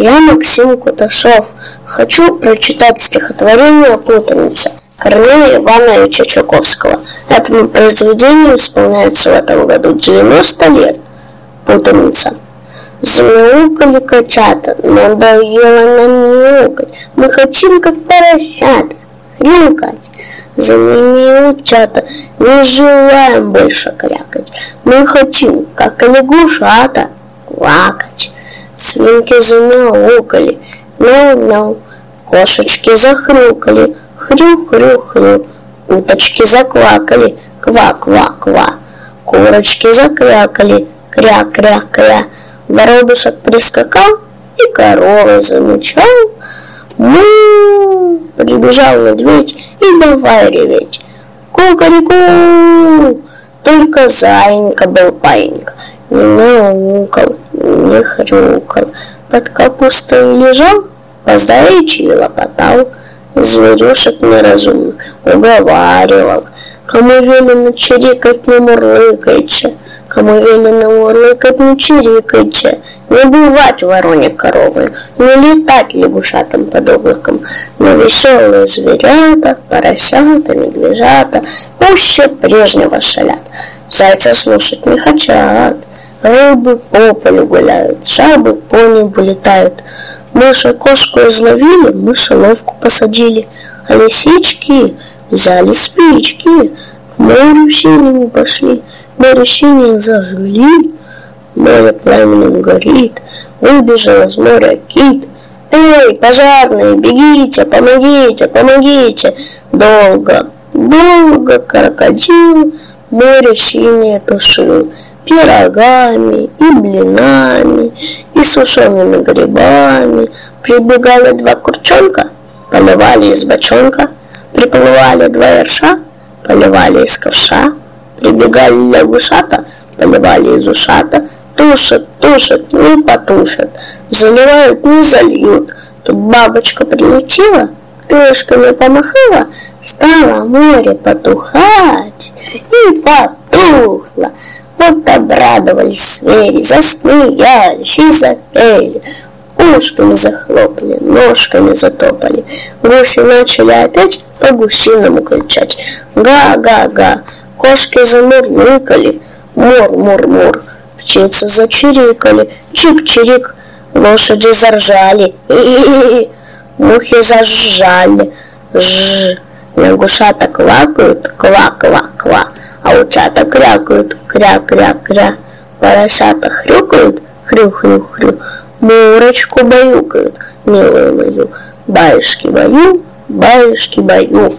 Я Максим Куташов. Хочу прочитать стихотворение «Путаница» Корнея Ивановича Чуковского. Этому произведению исполняется в этом году 90 лет. Путаница. Замяукали котята, надоело нам мяукать. Мы хотим, как поросята, хрюкать. Замяучата, не желаем больше крякать. Мы хотим, как лягушата, квакать. Свинки замяукали, мяу-мяу, кошечки захрюкали, хрю-хрю-хрю, уточки заквакали, ква-ква-ква, курочки закрякали, кря-кря-кря, воробушек прискакал и коровой замычал. Му! Прибежал медведь и давай реветь. Кукареку! Только заинька был паинька, не мяукал, не хрюкал, под капустой лежал, по заячьи лопотал, зверюшек неразумных уговаривал, кому велено чирикать, не мурлыкайте, кому велено мурлыкать, не чирикайте, не бывать вороне коровы, не летать лягушатам под облаком, но веселые зверята, поросята, медвежата пуще прежнего шалят, зайца слушать не хотят, Рыбы по полю гуляют, жабы по небу летают. Мыши кошку изловили, мышеловку посадили, а лисички взяли спички, к морю синему пошли, море синее зажгли, море пламенем горит, выбежал из моря кит. Эй, пожарные, бегите, помогите, помогите! Долго, долго крокодил море синее тушил, пирогами и блинами, и сушеными грибами. Прибегали два курчонка, поливали из бочонка, приплывали два ерша, поливали из ковша, прибегали лягушата, поливали из ушата, тушат, тушат, не потушат, заливают, не зальют. Тут бабочка прилетела, крылышками помахала, стало море потухать и потухло. Обрадовались звери, засмеялись и запели, ушками захлопали, ножками затопали. Гуси начали опять по гусиному кричать. Га-га-га, кошки замурлыкали, мур-мур-мур, птицы зачирикали, чик-чирик, лошади заржали, и мухи зажужжали, ж, лягушата квакают, ква-ква-ква а утята крякают, кря-кря-кря, поросята хрюкают, хрю-хрю-хрю, мурочку баюкают, милую мою, баюшки баю, баюшки баю.